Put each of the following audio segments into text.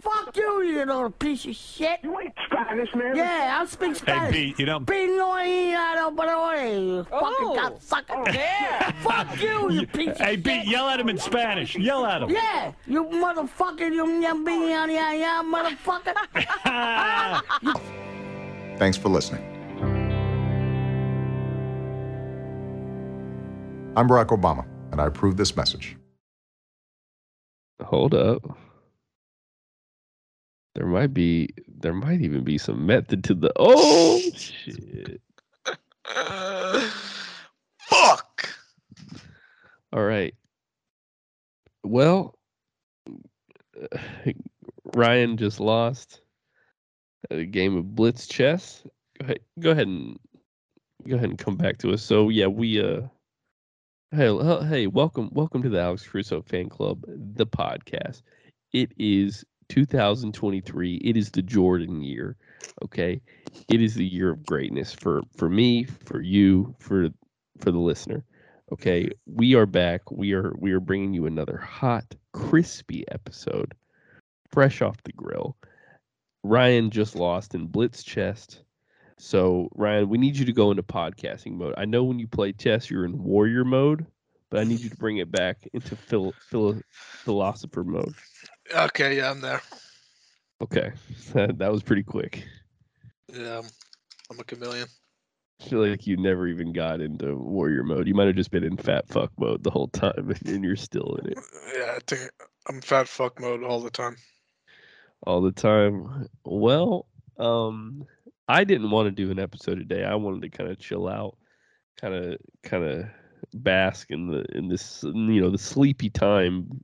fuck you, you little piece of shit. You ain't Spanish, man. Yeah, I speak Spanish. Hey, Spanish. Pete, you don't. Pinoy, you oh. fucking Oh. cocksucker. Yeah. Fuck you, you piece of Hey, shit. Pete, yell at him in Spanish. Yell at him. Yeah, you motherfucker, you motherfucker. Thanks for listening. I'm Barack Obama, and I approve this message. Hold up. There might be there might even be some method to the oh shit. Fuck. All right. Well, Ryan just lost a game of blitz chess. Go ahead, go ahead and go ahead and come back to us. So yeah, we uh hey uh, hey welcome welcome to the Alex Crusoe fan club, the podcast. It is 2023. It is the Jordan year. Okay, it is the year of greatness for for me, for you, for for the listener. Okay, we are back. We are we are bringing you another hot, crispy episode, fresh off the grill. Ryan just lost in blitz chess. So Ryan, we need you to go into podcasting mode. I know when you play chess, you're in warrior mode, but I need you to bring it back into phil, phil, philosopher mode. Okay, yeah, I'm there. Okay, that, that was pretty quick. Yeah, I'm, I'm a chameleon. I feel like you never even got into warrior mode. You might have just been in fat fuck mode the whole time, and you're still in it Yeah, I think I'm fat fuck mode all the time. all the time. Well, um, I didn't want to do an episode today. I wanted to kind of chill out, kind of, kind of bask in the in this, you know, the sleepy time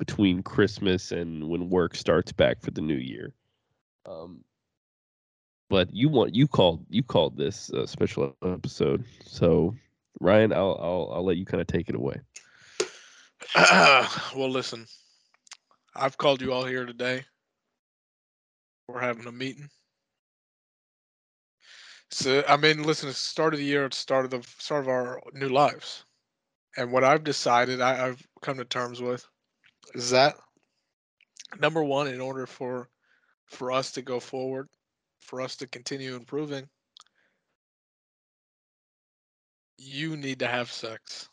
between Christmas and when work starts back for the new year. Um, but you want you called you called this a special episode, so Ryan, I'll I'll I'll let you kind of take it away. well, listen, I've called you all here today. We're having a meeting. So I mean, listen, it's the start of the year, it's the start of the start of our new lives. And what I've decided, I, I've come to terms with, is that number one, in order for for us to go forward, for us to continue improving, you need to have sex.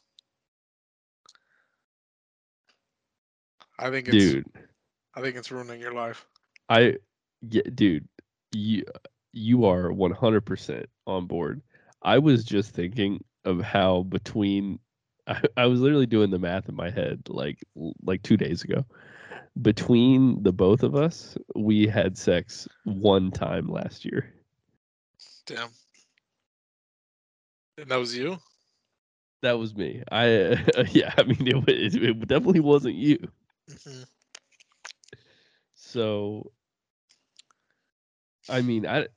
I think it's Dude, I think it's ruining your life. I yeah, dude, you you are 100% on board. I was just thinking of how between I, I was literally doing the math in my head like like 2 days ago. Between the both of us, we had sex one time last year. Damn. And that was you? That was me. I yeah, I mean it, it, it definitely wasn't you. Mhm. So I mean, I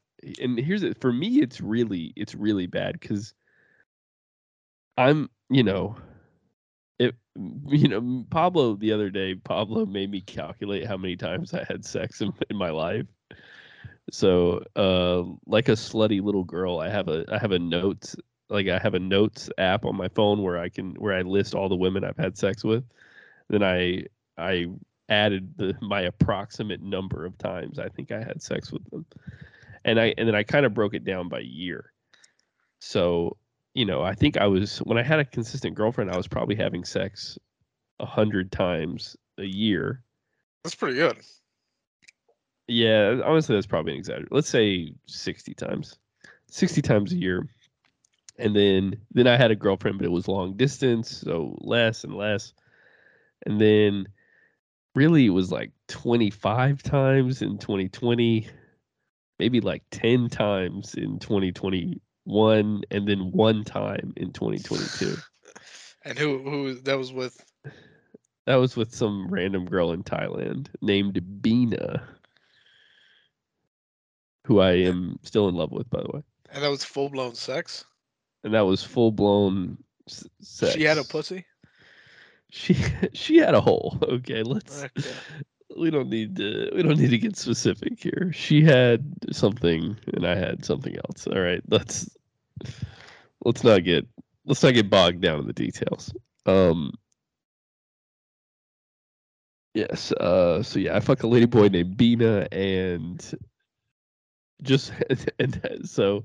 and here's it for me it's really it's really bad cuz I'm, you know, it you know, Pablo the other day, Pablo made me calculate how many times I had sex in, in my life. So, uh like a slutty little girl, I have a I have a notes like I have a notes app on my phone where I can where I list all the women I've had sex with. Then I I added the my approximate number of times I think I had sex with them. And I and then I kind of broke it down by year. So, you know, I think I was when I had a consistent girlfriend, I was probably having sex a hundred times a year. That's pretty good. Yeah, honestly, that's probably an exaggeration. Let's say sixty times, sixty times a year, and then then I had a girlfriend, but it was long distance, so less and less, and then really it was like twenty five times in twenty twenty, maybe like ten times in twenty twenty one, and then one time in twenty twenty two. And who who that was with? That was with some random girl in Thailand named Bina, who I am still in love with, by the way. And that was full blown sex. And that was full blown sex. She had a pussy. She she had a hole. Okay, let's. Okay. We don't need to. We don't need to get specific here. She had something, and I had something else. All right, let's let's not get let's not get bogged down in the details. Um, Yes. Uh. So yeah, I fuck a lady boy named Bina, and just and so,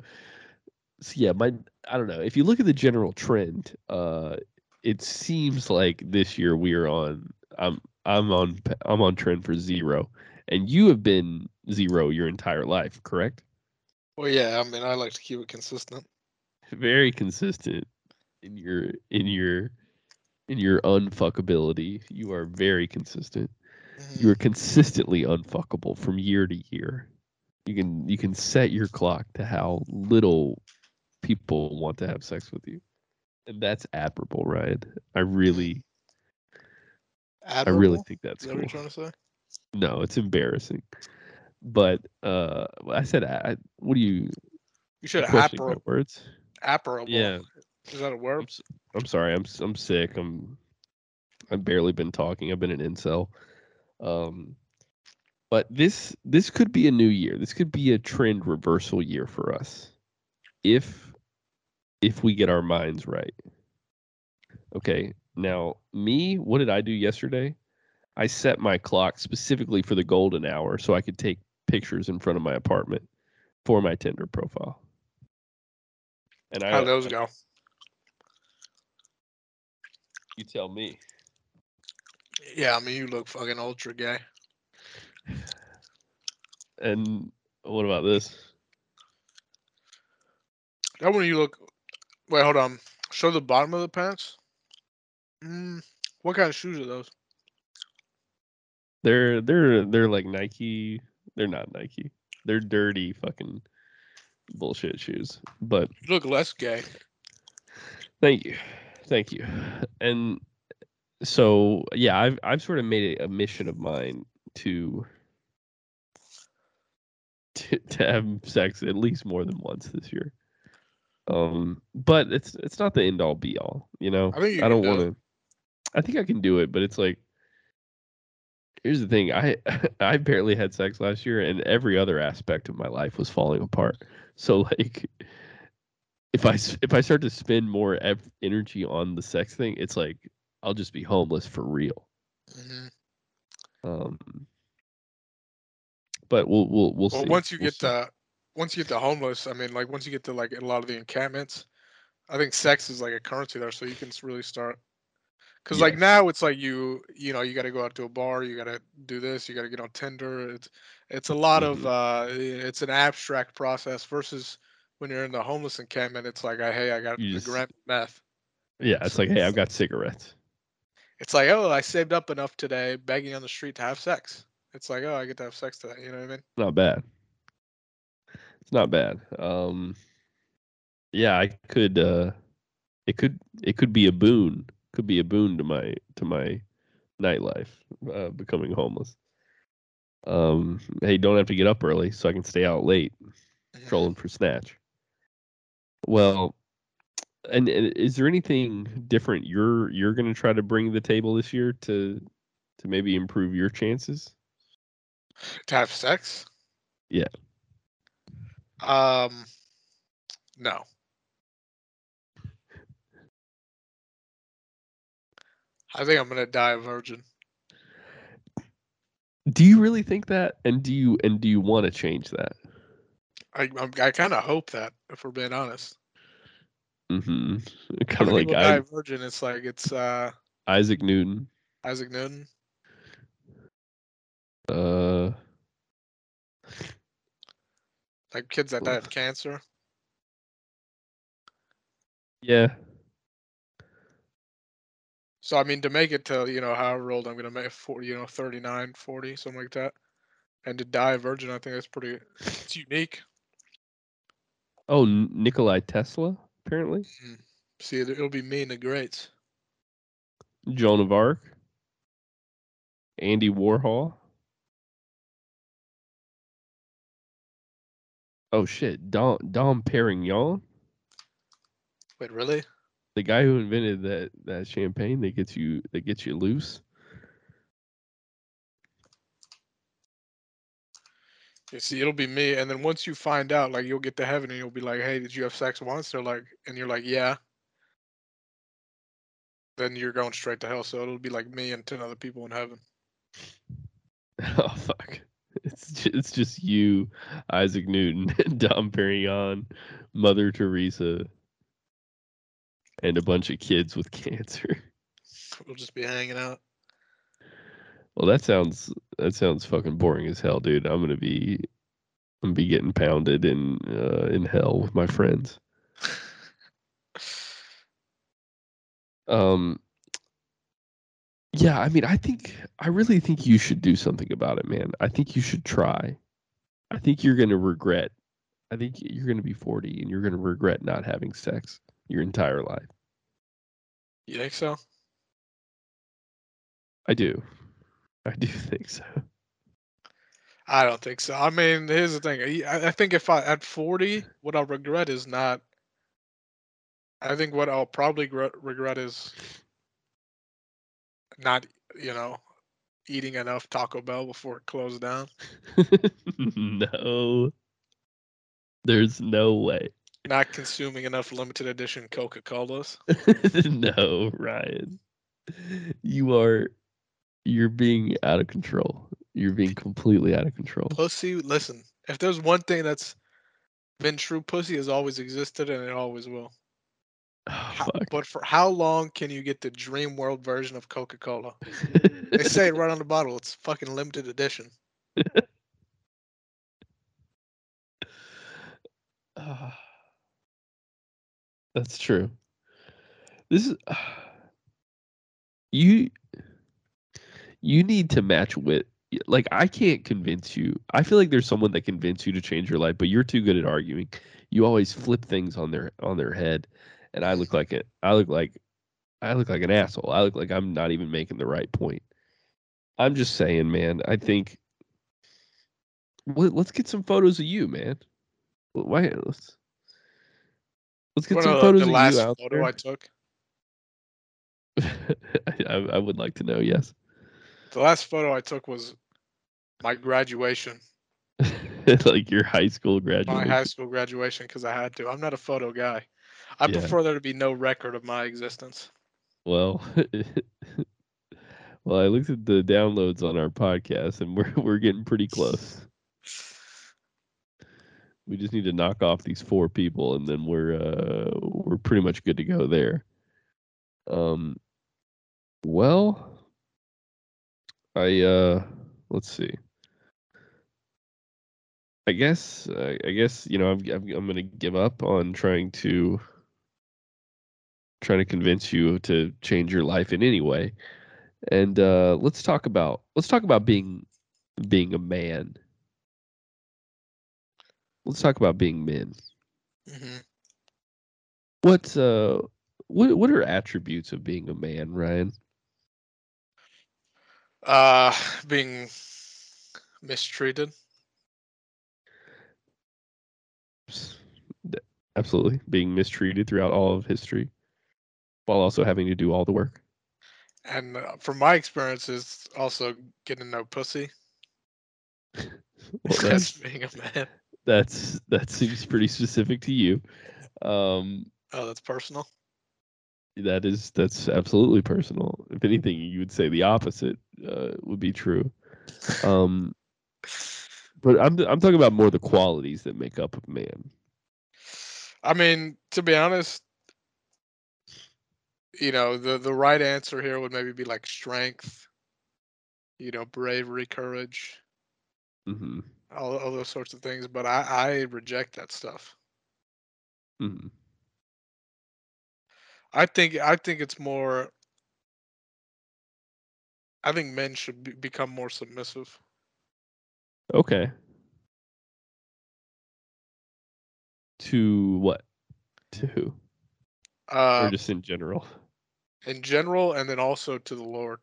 so yeah, my I don't know. If you look at the general trend, uh, it seems like this year we are on. I'm I'm on I'm on trend for zero, and you have been zero your entire life, correct? Well, yeah. I mean, I like to keep it consistent. Very consistent in your in your in your unfuckability. You are very consistent. Mhm. you are consistently unfuckable from year to year. You can you can set your clock to how little people want to have sex with you. And that's admirable, Ryan. I really I really think that's Is that cool. what you're trying to say? No, it's embarrassing. But uh I said I, what do you You should apparable. words? Apparable. Yeah. Is that a I'm, word? I'm, sorry. I'm I'm sick. I'm I've barely been talking. I've been an incel. Um, but this this could be a new year. This could be a trend reversal year for us, if if we get our minds right. Okay. Now, me, what did I do yesterday? I set my clock specifically for the golden hour so I could take pictures in front of my apartment for my Tinder profile. And I, How those go? you tell me. Yeah, I mean, you look fucking ultra gay. And what about this? That one you look. Wait, hold on. Show the bottom of the pants. Mm, what kind of shoes are those? They're they're they're like Nike. They're not Nike. They're dirty fucking bullshit shoes. But You look less gay. thank you, thank you. And so yeah, I've I've sort of made it a mission of mine to to, to have sex at least more than once this year. Um, but it's it's not the end all be all, you know. I I don't want to. I think I can do it, but it's like here's the thing i i barely had sex last year and every other aspect of my life was falling apart so like if i if i start to spend more ev- energy on the sex thing it's like i'll just be homeless for real hmm um but we'll we'll we'll Well, see once you We'll get see. to once you get to homeless, I mean, like once you get to like a lot of the encampments, I think sex is like a currency there, so you can really start. Because like now it's like you you know you got to go out to a bar, you got to do this, you got to get on Tinder. It's it's a lot of Mhm. uh, it's an abstract process versus when you're in the homeless encampment, it's like hey I got just- gram meth. yeah it's so like hey i've got cigarettes It's like oh I saved up enough today, begging on the street to have sex. It's like oh I get to have sex today. You know what I mean? not bad it's not bad um yeah i could uh it could it could be a boon could be a boon to my to my nightlife uh becoming homeless um hey don't have to get up early so i can stay out late trolling for snatch well and, and is there anything different you're you're going to try to bring to the table this year to to maybe improve your chances To have sex? Yeah. Um, no. I think I'm gonna die a virgin. do you really think that and do you and do you want to change that I I'm, I kind of hope that, if we're being honest. mm-hmm kind of like I, a virgin? It's like it's uh isaac newton Isaac Newton. uh Like kids that die of cancer. yeah So I mean, to make it to you know however old I'm gonna make 40, you know, 39, 40, something like that, and to die a virgin, I think that's pretty. It's unique. oh nikolai tesla apparently mm-hmm. See, it- it'll be me and the greats. joan of arc andy warhol oh shit dom dom perignon Wait, really? The guy who invented that that champagne that gets you that gets you loose You see, it'll be me, and then once you find out, like you'll get to heaven, and you'll be like, "Hey, did you have sex once?" They're like, and you're like, "Yeah." Then you're going straight to hell. So it'll be like me and ten other people in heaven. Oh fuck! It's just, it's just you, Isaac Newton, Dom Perignon, Mother Teresa, and a bunch of kids with cancer. We'll just be hanging out. Well, that sounds that sounds fucking boring as hell, dude. I'm gonna be I'm gonna be getting pounded in uh, in hell with my friends. Um. Yeah, I mean, I think I really think you should do something about it, man. I think you should try. I think you're gonna regret. I think you're gonna be 40 and you're gonna regret not having sex your entire life. You think so? I do. I do think so. I don't think so. I mean, here's the thing. I, I think if I at 40, what I'll regret is not. I think what I'll probably regret is not, you know, eating enough Taco Bell before it closed down. no. There's no way. Not consuming enough limited edition Coca Colas. no, Ryan. You are you're being out of control. You're being completely out of control. Pussy, listen. If there's one thing that's been true, pussy has always existed and it always will. Oh, How- fuck. but for how long can you get the dream world version of Coca Cola? They say it right on the bottle. It's fucking limited edition. Ah. That's true. This is you you need to match with like I can't convince you. I feel like there's someone that convince you to change your life, but you're too good at arguing. You always flip things on their on their head, and I look like it. I look like I look like an asshole. I look like I'm not even making the right point. I'm just saying, man. I think let, let's get some photos of you, man. Why let's let's get What, some photos the of last you out photo I took. I, I would like to know. Yes. The last photo I took was my graduation, like your high school graduation. my high school graduation, because I had to. I'm not a photo guy. I Yeah. prefer there to be no record of my existence. Well, well, I looked at the downloads on our podcast, and we're we're getting pretty close. We just need to knock off these four people, and then we're uh we're pretty much good to go there. Um, well, I uh let's see. I guess uh, I guess you know I'm I'm, I'm gonna give up on trying to trying to convince you to change your life in any way. And uh, let's talk about let's talk about being being a man. Let's talk about being men. hmm What uh what what are attributes of being a man, Ryan? Uh, being mistreated. Absolutely, being mistreated throughout all of history, while also having to do all the work. And uh, from my experiences, also getting no pussy. Well, that's being a man. That's that seems pretty specific to you. Um, Oh, that's personal. that is that's absolutely personal. If anything, you would say the opposite uh, would be true. Um, but I'm I'm talking about more the qualities that make up a man. I mean, to be honest, you know, the the right answer here would maybe be like strength, you know, bravery, courage, hmm all, all those sorts of things. But I, I reject that stuff. hmm I think I think it's more. I think men should be, become more submissive. Okay. To what? To who? Uh, or just in general? in general, and then also to the Lord.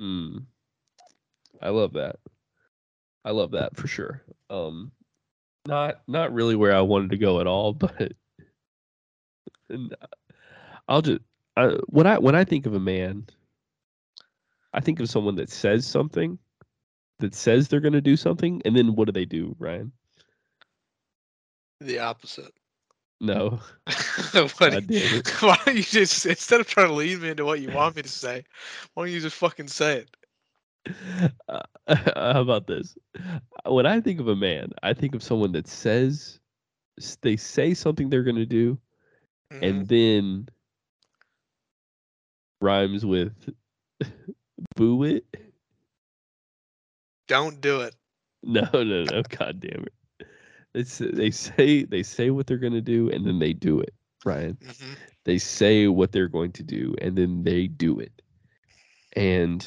Mm. I love that. I love that for sure. Um, not not really where I wanted to go at all, but and I'll just I, when I when I think of a man, I think of someone that says something, that says they're going to do something, and then what do they do, Ryan? The opposite. No, What- God damn it. why don't you just instead of trying to lead me into what you want me to say, why don't you just fucking say it? Uh, how about this? When I think of a man, I think of someone that says they say something they're going to do Mhm. and then rhymes with boo it. Don't do it. No, no, no. God damn it. It's, they say they say what they're going to do and then they do it, Ryan. hmm They say what they're going to do and then they do it. And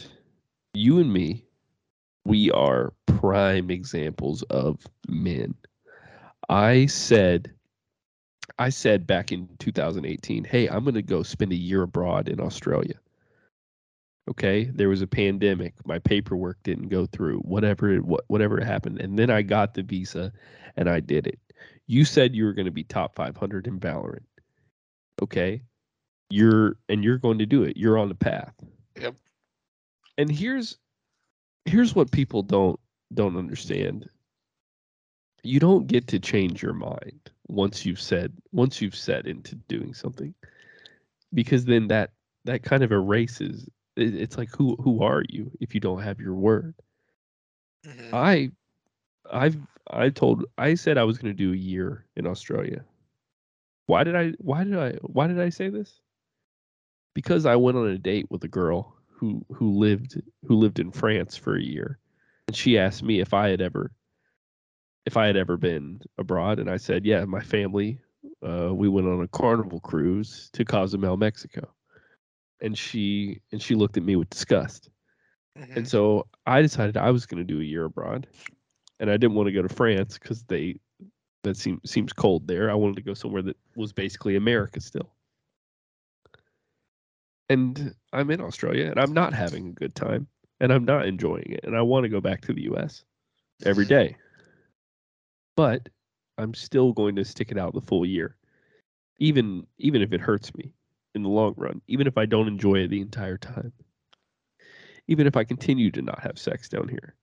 you and me, we are prime examples of men. I said I said back in 2018, "Hey, I'm going to go spend a year abroad in Australia." Okay, there was a pandemic. My paperwork didn't go through. Whatever it what whatever happened, and then I got the visa, and I did it. You said you were going to be top 500 in Valorant. Okay, you're and you're going to do it. You're on the path. Yep. And here's here's what people don't don't understand. You don't get to change your mind once you've said once you've set into doing something. Because then that that kind of erases it- it's like who who are you if you don't have your word? hmm I I've I told I said I was going to do a year in Australia. Why did I why did I why did I say this? Because I went on a date with a girl who who lived who lived in France for a year. And she asked me if I had ever if I had ever been abroad and I said, "Yeah, my family uh, we went on a carnival cruise to Cozumel, Mexico." And she and she looked at me with disgust. hmm And so I decided I was going to do a year abroad, and I didn't want to go to France because they that seems seems cold there. I wanted to go somewhere that was basically America still. And I'm in Australia, and I'm not having a good time, and I'm not enjoying it, and I want to go back to the U.S. every Mhm. But I'm still going to stick it out the full year, even even if it hurts me in the long run, even if I don't enjoy it the entire time even if I continue to not have sex down here,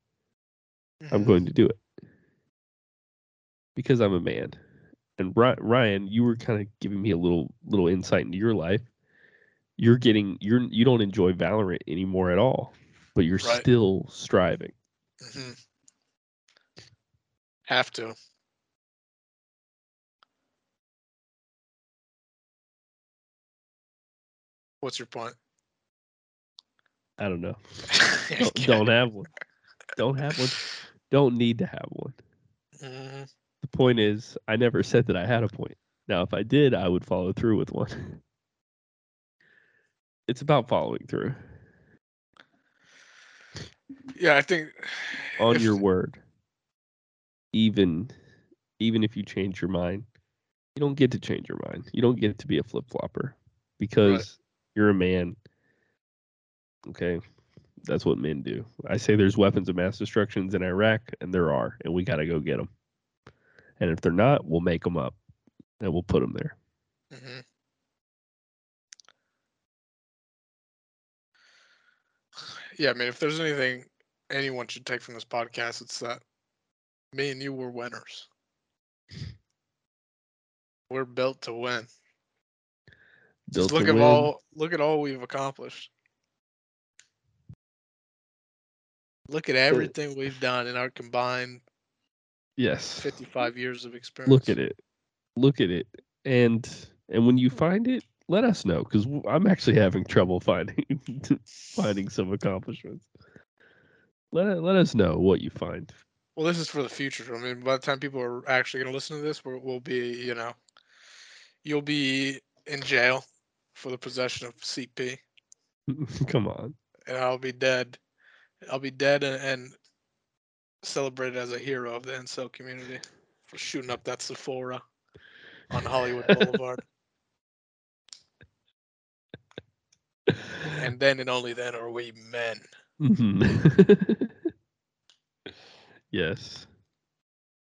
I'm Mhm. going to do it because I'm a man. And Ryan, you were kind of giving me a little little insight into your life. You're getting you're you don't enjoy Valorant anymore at all, but you're Right. still striving. hmm Have to. What's your point? I don't know. Don't, don't have one. Don't have one. Don't need to have one. Mhm. The point is, I never said that I had a point. Now, if I did, I would follow through with one. It's about following through Yeah, I think on if- your word. Even even if you change your mind, you don't get to change your mind. You don't get to be a flip flopper because you're a man. Okay. That's what men do. I say there's weapons of mass destructions in Iraq, and there are, and we got to go get them. And if they're not, we'll make them up and we'll put them there. Mhm. Yeah, I mean, if there's anything anyone should take from this podcast, it's that me and you were winners. We're built to win. Built Just look at win. all look at all we've accomplished. Look at everything we've done in our combined Yes. 55 years of experience. Look at it. Look at it. And and when you find it, let us know because I'm actually having trouble finding finding some accomplishments. Let let us know what you find. Well, this is for the future. I mean, by the time people are actually going to listen to this, we're, we'll be, you know, you'll be in jail for the possession of CP, Come on. and I'll be dead. I'll be dead and, and celebrated as a hero of the incel community for shooting up that Sephora on Hollywood Boulevard. And then and only then are we men. Mhm. yes.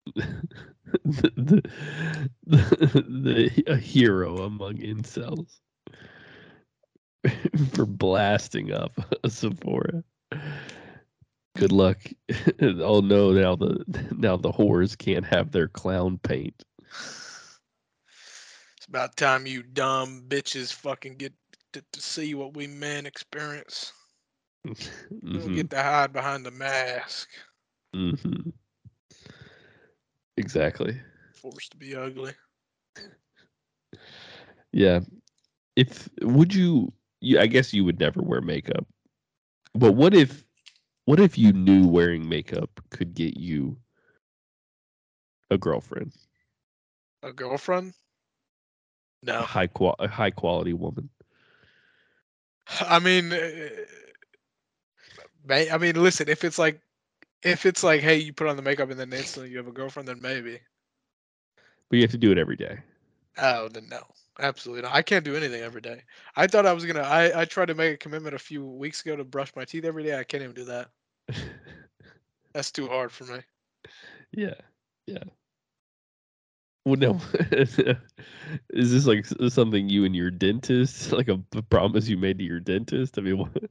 the, the, the, the a hero among incels for blasting up a Sephora. Good luck. oh no! Now the now the whores can't have their clown paint. It's about time you dumb bitches fucking get to, to see what we men experience. You don't Mhm, get to hide behind the mask. mhm. Exactly. Forced to be ugly. Yeah. If would you, you I guess you would never wear makeup. But what if what if you knew wearing makeup could get you a girlfriend? A girlfriend? A No. high qual a high quality woman. I mean, uh, I mean, listen. If it's like, if it's like, hey, you put on the makeup and then instantly you have a girlfriend, then maybe. But you have to do it every day. Oh, then no, absolutely not. I can't do anything every day. I thought I was gonna. I I tried to make a commitment a few weeks ago to brush my teeth every day. I can't even do that. That's too hard for me. yeah. Yeah. Well, no. Is this like something you and your dentist, like a promise you made to your dentist? I mean, what?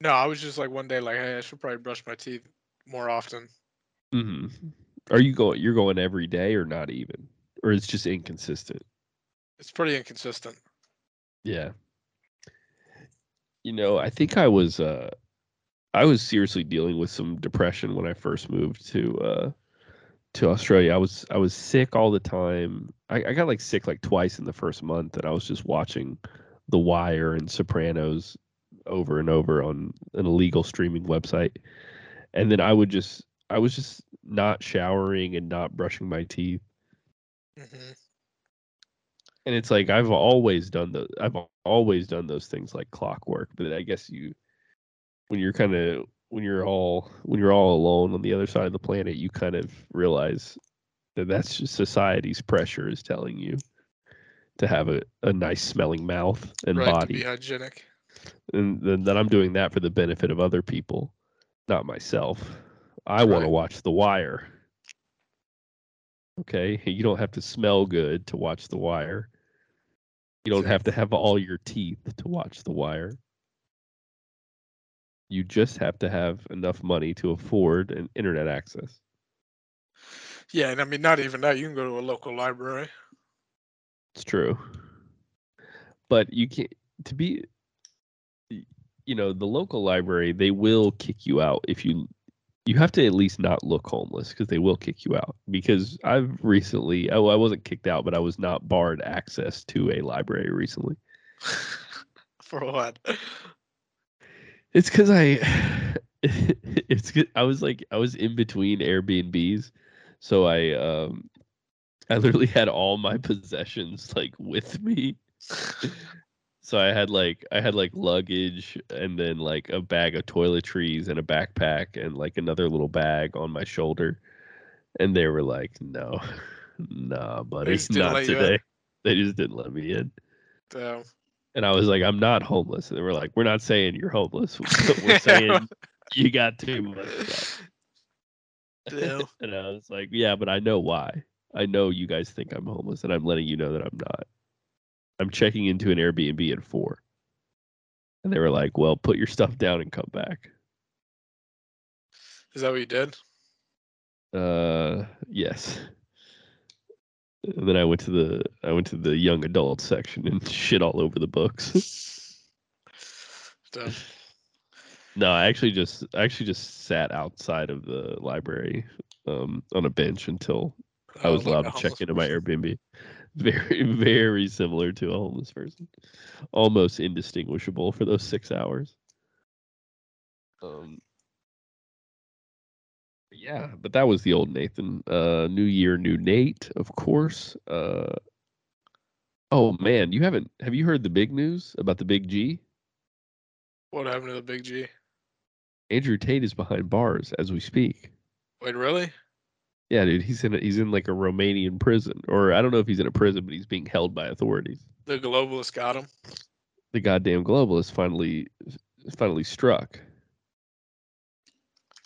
No, I was just like one day, like, hey, I should probably brush my teeth more often. hmm Are you going? You're going every day, or not even, or it's just inconsistent? It's pretty inconsistent. Yeah. You know, I think I was uh I was seriously dealing with some depression when I first moved to uh to Australia. I was I was sick all the time. I, I got like sick like twice in the first month and I was just watching The Wire and Sopranos over and over on an illegal streaming website. And then I would just I was just not showering and not brushing my teeth hmm and it's like I've always done the I've always done those things like clockwork, but I guess you when you're kind of when you're all when you're all alone on the other side of the planet, you kind of realize that that's just society's pressure is telling you to have a, a nice smelling mouth and right body, be hygienic. and then that I'm doing that for the benefit of other people, not myself. I want to watch The Wire. Okay, you don't have to smell good to watch The Wire. You don't have to have all your teeth to watch The Wire. You just have to have enough money to afford an internet access. Yeah, and I mean, not even that. You can go to a local library. It's true. But you can't to be. You know, the local library, they will kick you out if you you have to at least not look homeless because they will kick you out. Because I've recently oh I wasn't kicked out, but I was not barred access to a library recently. For what? It's because I, it's I was like I was in between Airbnbs, so I um, I literally had all my possessions like with me. So I had like I had like luggage and then like a bag of toiletries and a backpack and like another little bag on my shoulder, and they were like, "No, nah, buddy, not let you in. today." They just didn't let me in. Damn. And I was like, I'm not homeless. And they were like, We're not saying you're homeless. We're saying you got too much stuff. And I was like, Yeah, but I know why. I know you guys think I'm homeless, and I'm letting you know that I'm not. I'm checking into an Airbnb at four. And they were like, Well, put your stuff down and come back. Is that what you did? Uh yes. And then I went to the I went to the young adult section and shit all over the books. No, I actually just I actually just sat outside of the library um, on a bench until I Oh, was like allowed to check into my. Airbnb. Very, very similar to a homeless person, almost indistinguishable for those six hours. Um, yeah, but that was the old Nathan. Uh, new year, new Nate, of course. Uh, oh man, you haven't have you heard the big news about the big G? What happened to the big G? Andrew Tate is behind bars as we speak. Wait, really? Yeah, dude, he's in a, he's in like a Romanian prison, or I don't know if he's in a prison, but he's being held by authorities. The globalists got him. The goddamn globalist finally finally struck.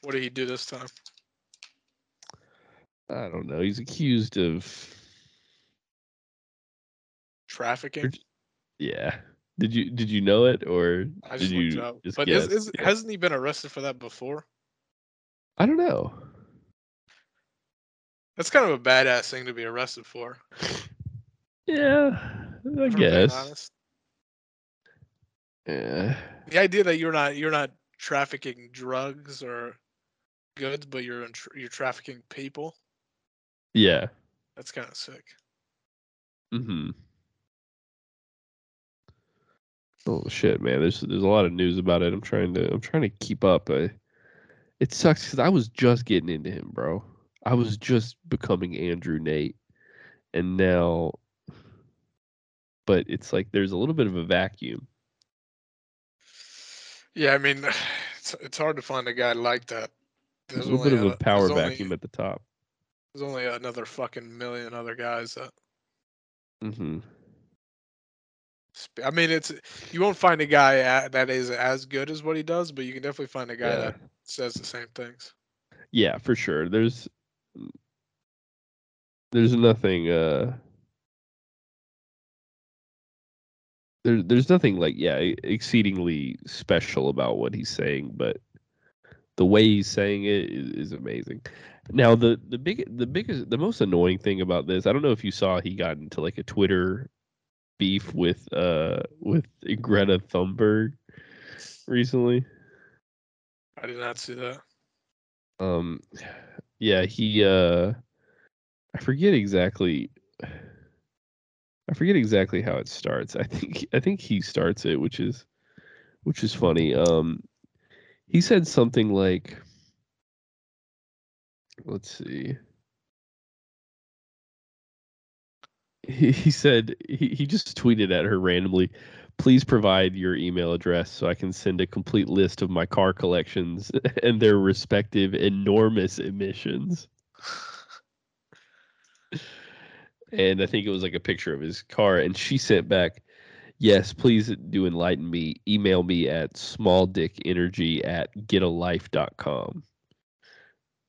What did he do this time? I don't know. He's accused of Trafficking? yeah. Did you did you know it or I did you just But is, is, Yeah. hasn't he been arrested for that before? I don't know. That's kind of a badass thing to be arrested for. Yeah, I if guess. Yeah. The idea that you're not you're not trafficking drugs or goods, but you're in you're trafficking people. Yeah. That's kind of sick. Mm-hmm. Oh shit, man! There's there's a lot of news about it. I'm trying to I'm trying to keep up. I, it sucks because I was just getting into him, bro. I was just becoming Andrew Nate, and now, but it's like there's a little bit of a vacuum. Yeah, I mean, it's it's hard to find a guy like that. There's a little bit of only a power there's only- vacuum at the top. There's only another fucking million other guys that. Mm-hmm. I mean, it's you won't find a guy a that is as good as what he does, but you can definitely find a guy Yeah. that says the same things. Yeah, for sure. There's there's nothing uh there, there's nothing like yeah exceedingly special about what he's saying but the way he's saying it is, is amazing now the the big the biggest the most annoying thing about this i don't know if you saw he got into like a twitter beef with uh with greta thunberg recently. I did not see that. um yeah he uh i forget exactly i forget exactly how it starts. I think i think he starts it which is which is funny. Um he said something like let's see. He, he said he, he just tweeted at her randomly please provide your email address so i can send a complete list of my car collections and their respective enormous emissions. And i think it was like a picture of his car and she sent back yes please do enlighten me email me at smalldickenergy at getalife.com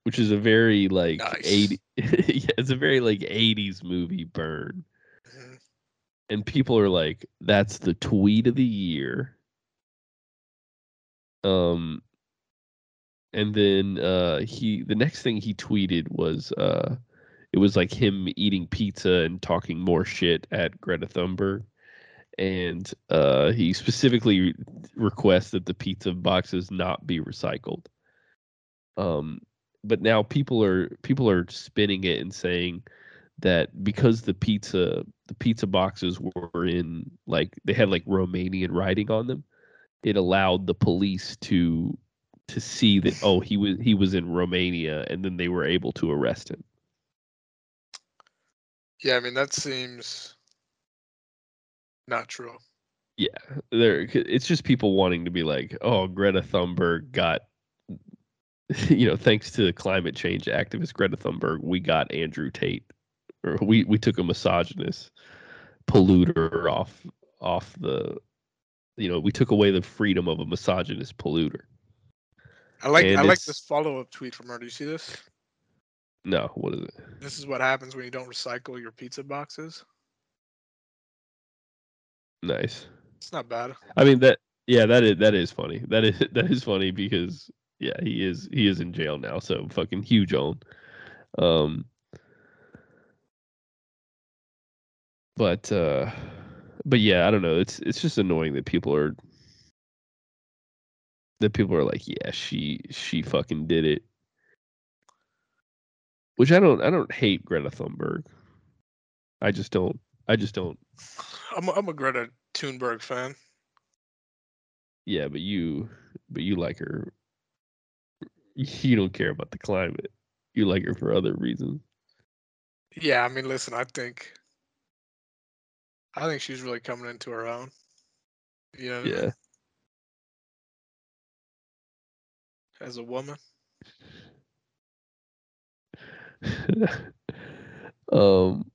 which is a very like Nice. 80 yeah, it's a very like 80s movie burn Mhm. and people are like that's the tweet of the year um and then uh he the next thing he tweeted was uh it was like him eating pizza and talking more shit at Greta Thunberg and uh he specifically requests that the pizza boxes not be recycled um but now people are people are spinning it and saying that because the pizza the pizza boxes were in like they had like Romanian writing on them, it allowed the police to to see that oh he was he was in Romania and then they were able to arrest him. Yeah, I mean that seems not true. Yeah, there it's just people wanting to be like, oh Greta Thunberg got you know, thanks to climate change activist Greta Thunberg, we got Andrew Tate or we we took a misogynist polluter off off the you know, we took away the freedom of a misogynist polluter. I like And I like this follow up tweet from her. Do you see this? No, what is it? This is what happens when you don't recycle your pizza boxes. Nice. It's not bad. I mean that yeah, that is that is funny. That is that is funny because yeah, he is he is in jail now, so fucking huge on. Um but uh but yeah, I don't know. It's it's just annoying that people are that people are like, yeah, she she fucking did it. Which I don't I don't hate Greta Thunberg. I just don't I just don't I'm a, I'm a Greta Thunberg fan. Yeah, but you, but you like her. You don't care about the climate. You like her for other reasons. Yeah, I mean, listen, I think I think she's really coming into her own. You know, what I mean? Yeah. as a woman. um.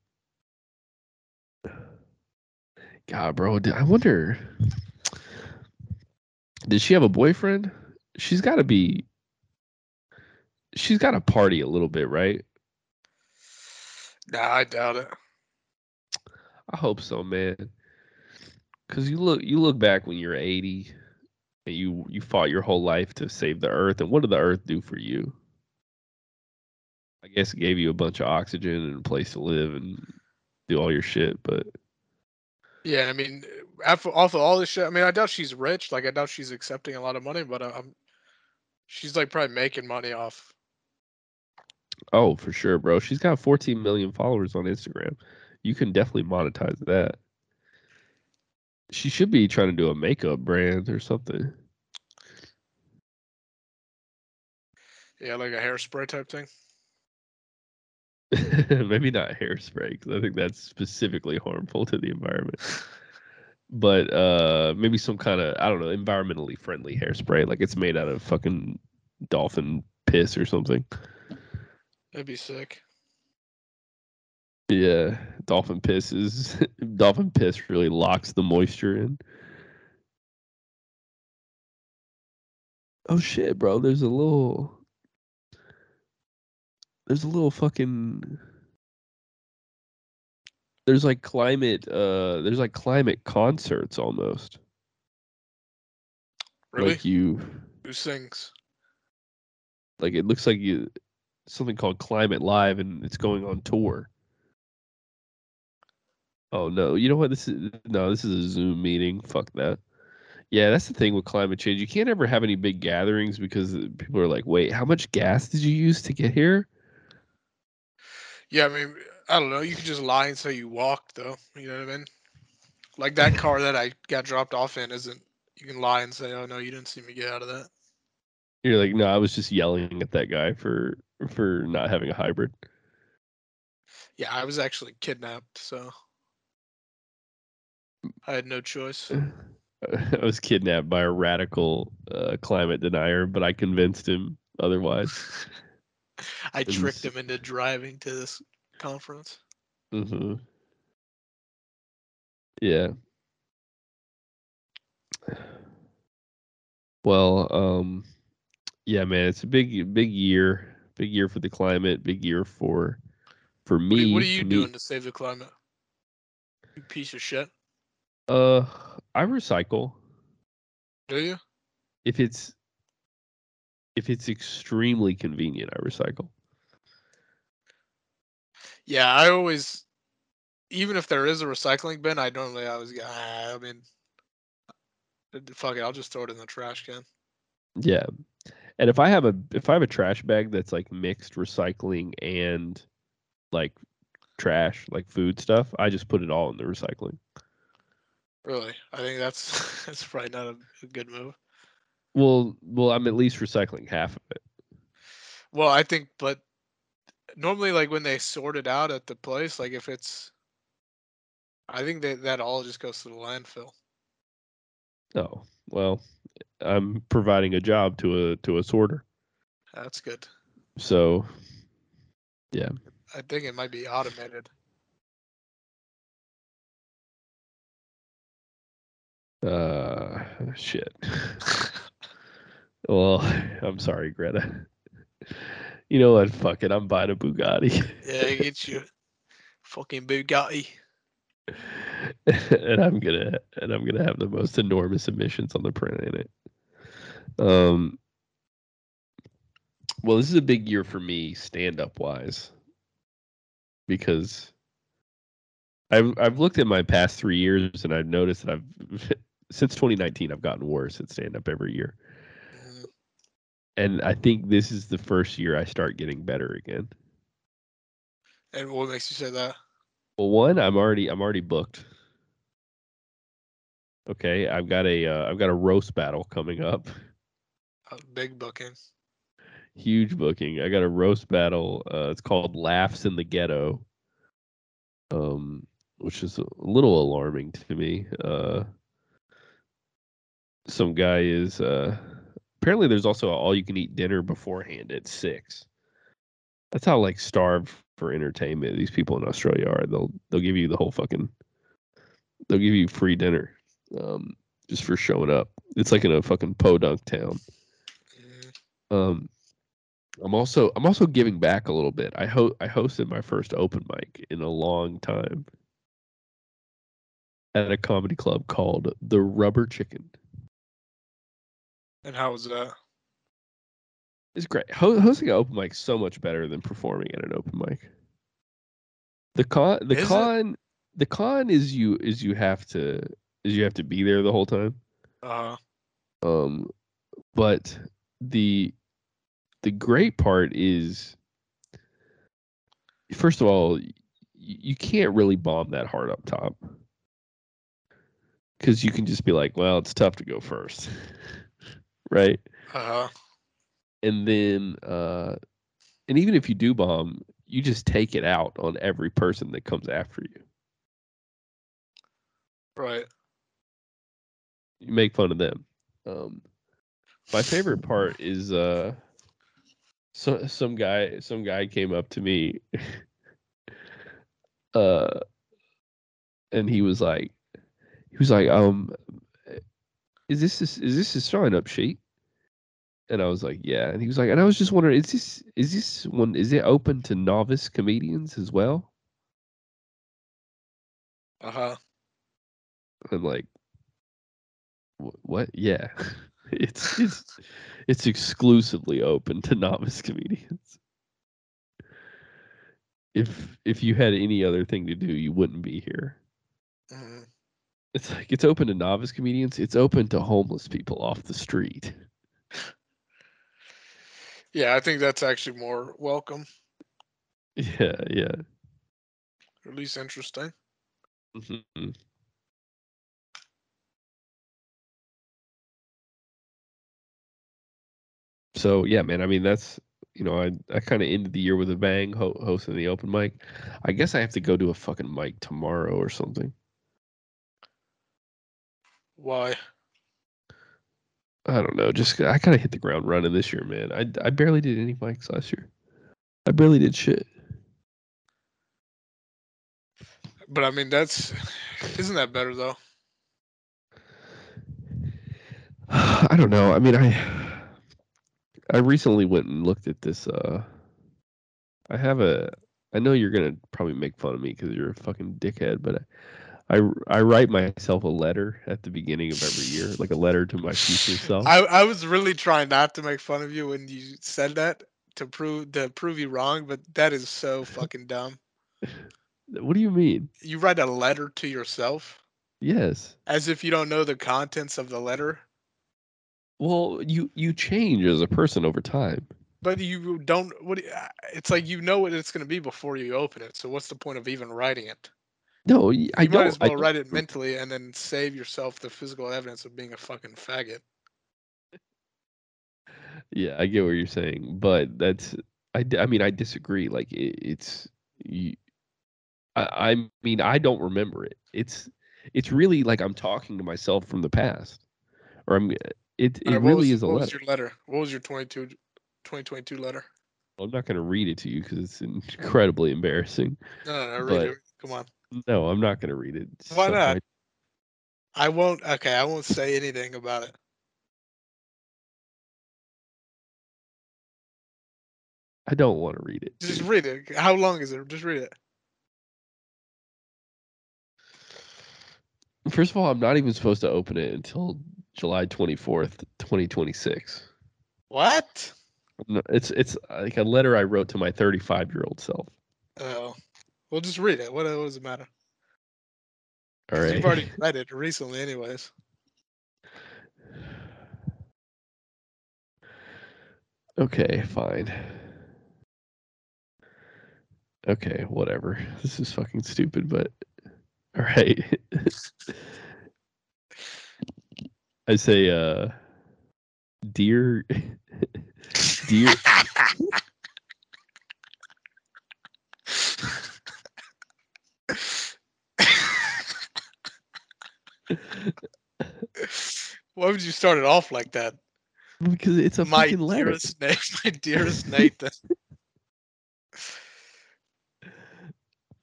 God, bro, I wonder. Did she have a boyfriend? She's got to be. She's got to party a little bit, right? Nah, I doubt it. I hope so, man. Cause you look you look back when you're 80 and you you fought your whole life to save the earth and what did the earth do for you? I guess it gave you a bunch of oxygen and a place to live and do all your shit, but Yeah, I mean, after off of all this shit, I mean, I doubt she's rich. Like, I doubt she's accepting a lot of money, but uh, I'm, she's like probably making money off. Oh, for sure, bro. She's got 14 million followers on Instagram. You can definitely monetize that. She should be trying to do a makeup brand or something. Yeah, like a hairspray type thing. Maybe not hairspray because I think that's specifically harmful to the environment. But uh, maybe some kind of I don't know environmentally friendly hairspray, like it's made out of fucking dolphin piss or something. That'd be sick. Yeah, dolphin piss is dolphin piss really locks the moisture in. Oh shit, bro! There's a little, there's a little fucking, there's like climate, uh, there's like climate concerts almost. Really? Like you, Who sings? like it looks like you, something called Climate Live, and it's going on tour. Oh no! You know what? This is no. This is a Zoom meeting. Fuck that. Yeah, that's the thing with climate change. You can't ever have any big gatherings because people are like, "Wait, how much gas did you use to get here?" Yeah, I mean, I don't know. You can just lie and say you walked, though. You know what I mean? Like that car that I got dropped off in isn't. You can lie and say, "Oh no, you didn't see me get out of that." You're like, "No, I was just yelling at that guy for for not having a hybrid." Yeah, I was actually kidnapped, so I had no choice. I was kidnapped by a radical uh, climate denier, but I convinced him otherwise. I tricked him into driving to this conference. hmm Yeah. Well, um, yeah, man, it's a big, big year, big year for the climate, big year for, for me. what are you to me- doing to save the climate? You piece of shit. Uh, I recycle Do you? if it's, if it's extremely convenient. I recycle. Yeah, I always, even if there is a recycling bin, I normally always go. Ah, I mean, uh, fuck it, I'll just throw it in the trash can. Yeah. And if I have a if I have a trash bag that's like mixed recycling and like trash, like food stuff, I just put it all in the recycling. Really, I think that's that's probably not a, a good move. Well, well, I'm at least recycling half of it. Well, I think, but normally, like when they sort it out at the place, like if it's, I think that that all just goes to the landfill. Oh, well, I'm providing a job to a to a sorter. That's good. So, yeah. I think it might be automated. uh shit. well, I'm sorry, Greta. You know what? Fuck it. I'm buying a Bugatti. yeah, I get you fucking Bugatti. and I'm gonna and I'm gonna have the most enormous emissions on the planet. Um. Well, this is a big year for me, stand up wise, because I've I've looked at my past three years and I've noticed that I've since 2019 I've gotten worse at stand up every year, Mhm. and I think this is the first year I start getting better again. And what makes you say that? Well, one, I'm already I'm already booked. Okay, I've got a uh, I've got a roast battle coming up. A big booking. Huge booking. I got a roast battle. Uh, it's called Laughs in the Ghetto. Um, which is a little alarming to me. Uh, some guy is uh, apparently there's also all you can eat dinner beforehand at six. That's how like starved for entertainment these people in Australia are. They'll they'll give you the whole fucking they'll give you free dinner um just for showing up. It's like in a fucking podunk town. Um I'm also I'm also giving back a little bit. I ho- I hosted my first open mic in a long time at a comedy club called The Rubber Chicken. And how was that? It's great. Hosting an open mic is so much better than performing at an open mic. The con, the Is it? con, the con is you is you have to is you have to be there the whole time. Uh, Um, but the the great part is, first of all, y- you can't really bomb that hard up top because you can just be like, well, it's tough to go first, right? uh, And then, uh, and even if you do bomb, you just take it out on every person that comes after you. right. you make fun of them. Um, my favorite part is uh, so some guy some guy came up to me, uh, and he was like, he was like, um, is this is, is this a sign up sheet? And I was like, yeah. And he was like, and I was just wondering, is this is this one is it open to novice comedians as well? Uh huh. I'm like, what? Yeah, it's it's it's exclusively open to novice comedians. If if you had any other thing to do, you wouldn't be here. hmm It's like it's open to novice comedians. It's open to homeless people off the street. Yeah, I think that's actually more welcome, Yeah, yeah. or at least interesting. Mhm. So yeah, man. I mean, that's you know, I I kind of ended the year with a bang, ho- hosting the open mic. I guess I have to go do a fucking mic tomorrow or something. Why? I don't know. Just I kind of hit the ground running this year, man. I I barely did any mics last year. I barely did shit. But I mean, that's isn't that better though? I don't know. I mean, I I recently went and looked at this. Uh, I have a. I know you're gonna probably make fun of me because you're a fucking dickhead, but I, I write myself a letter at the beginning of every year, like a letter to my future self. I I was really trying not to make fun of you when you said that to prove to prove you wrong, but that is so fucking dumb. what do you mean? You write a letter to yourself Yes. as if you don't know the contents of the letter, Well, you you change as a person over time. but you don't. What? uh, It's like you know what it's going to be before you open it. So what's the point of even writing it? No, I You don't. might as well write it mentally and then save yourself the physical evidence of being a fucking faggot. Yeah, I get what you're saying, but that's I, I mean I disagree. Like it, it's you, I, I mean I don't remember it. It's it's really like I'm talking to myself from the past, or I'm it it what really was- is a what letter. was your letter? What was your 22, 2022 letter? I'm not going to read it to you because it's incredibly embarrassing. No, no, no read But- it. Come on. No, I'm not going to read it. It's Why not? I- I won't. Okay, I won't say anything about it. I don't want to read it. Just dude. read it. How long is it? Just read it. First of all, I'm not even supposed to open it until July 24th, 2026. What? No, It's it's like a letter I wrote to my 35 year old self. Oh, well, just read it. What, what does it matter? All right. You've already read it recently, anyways. Okay, fine. Okay, whatever. This is fucking stupid, but all right. I say, uh, dear, dear, Why would you start it off like that? because it's a my fucking letter. dearest Nathan, my dearest Nathan.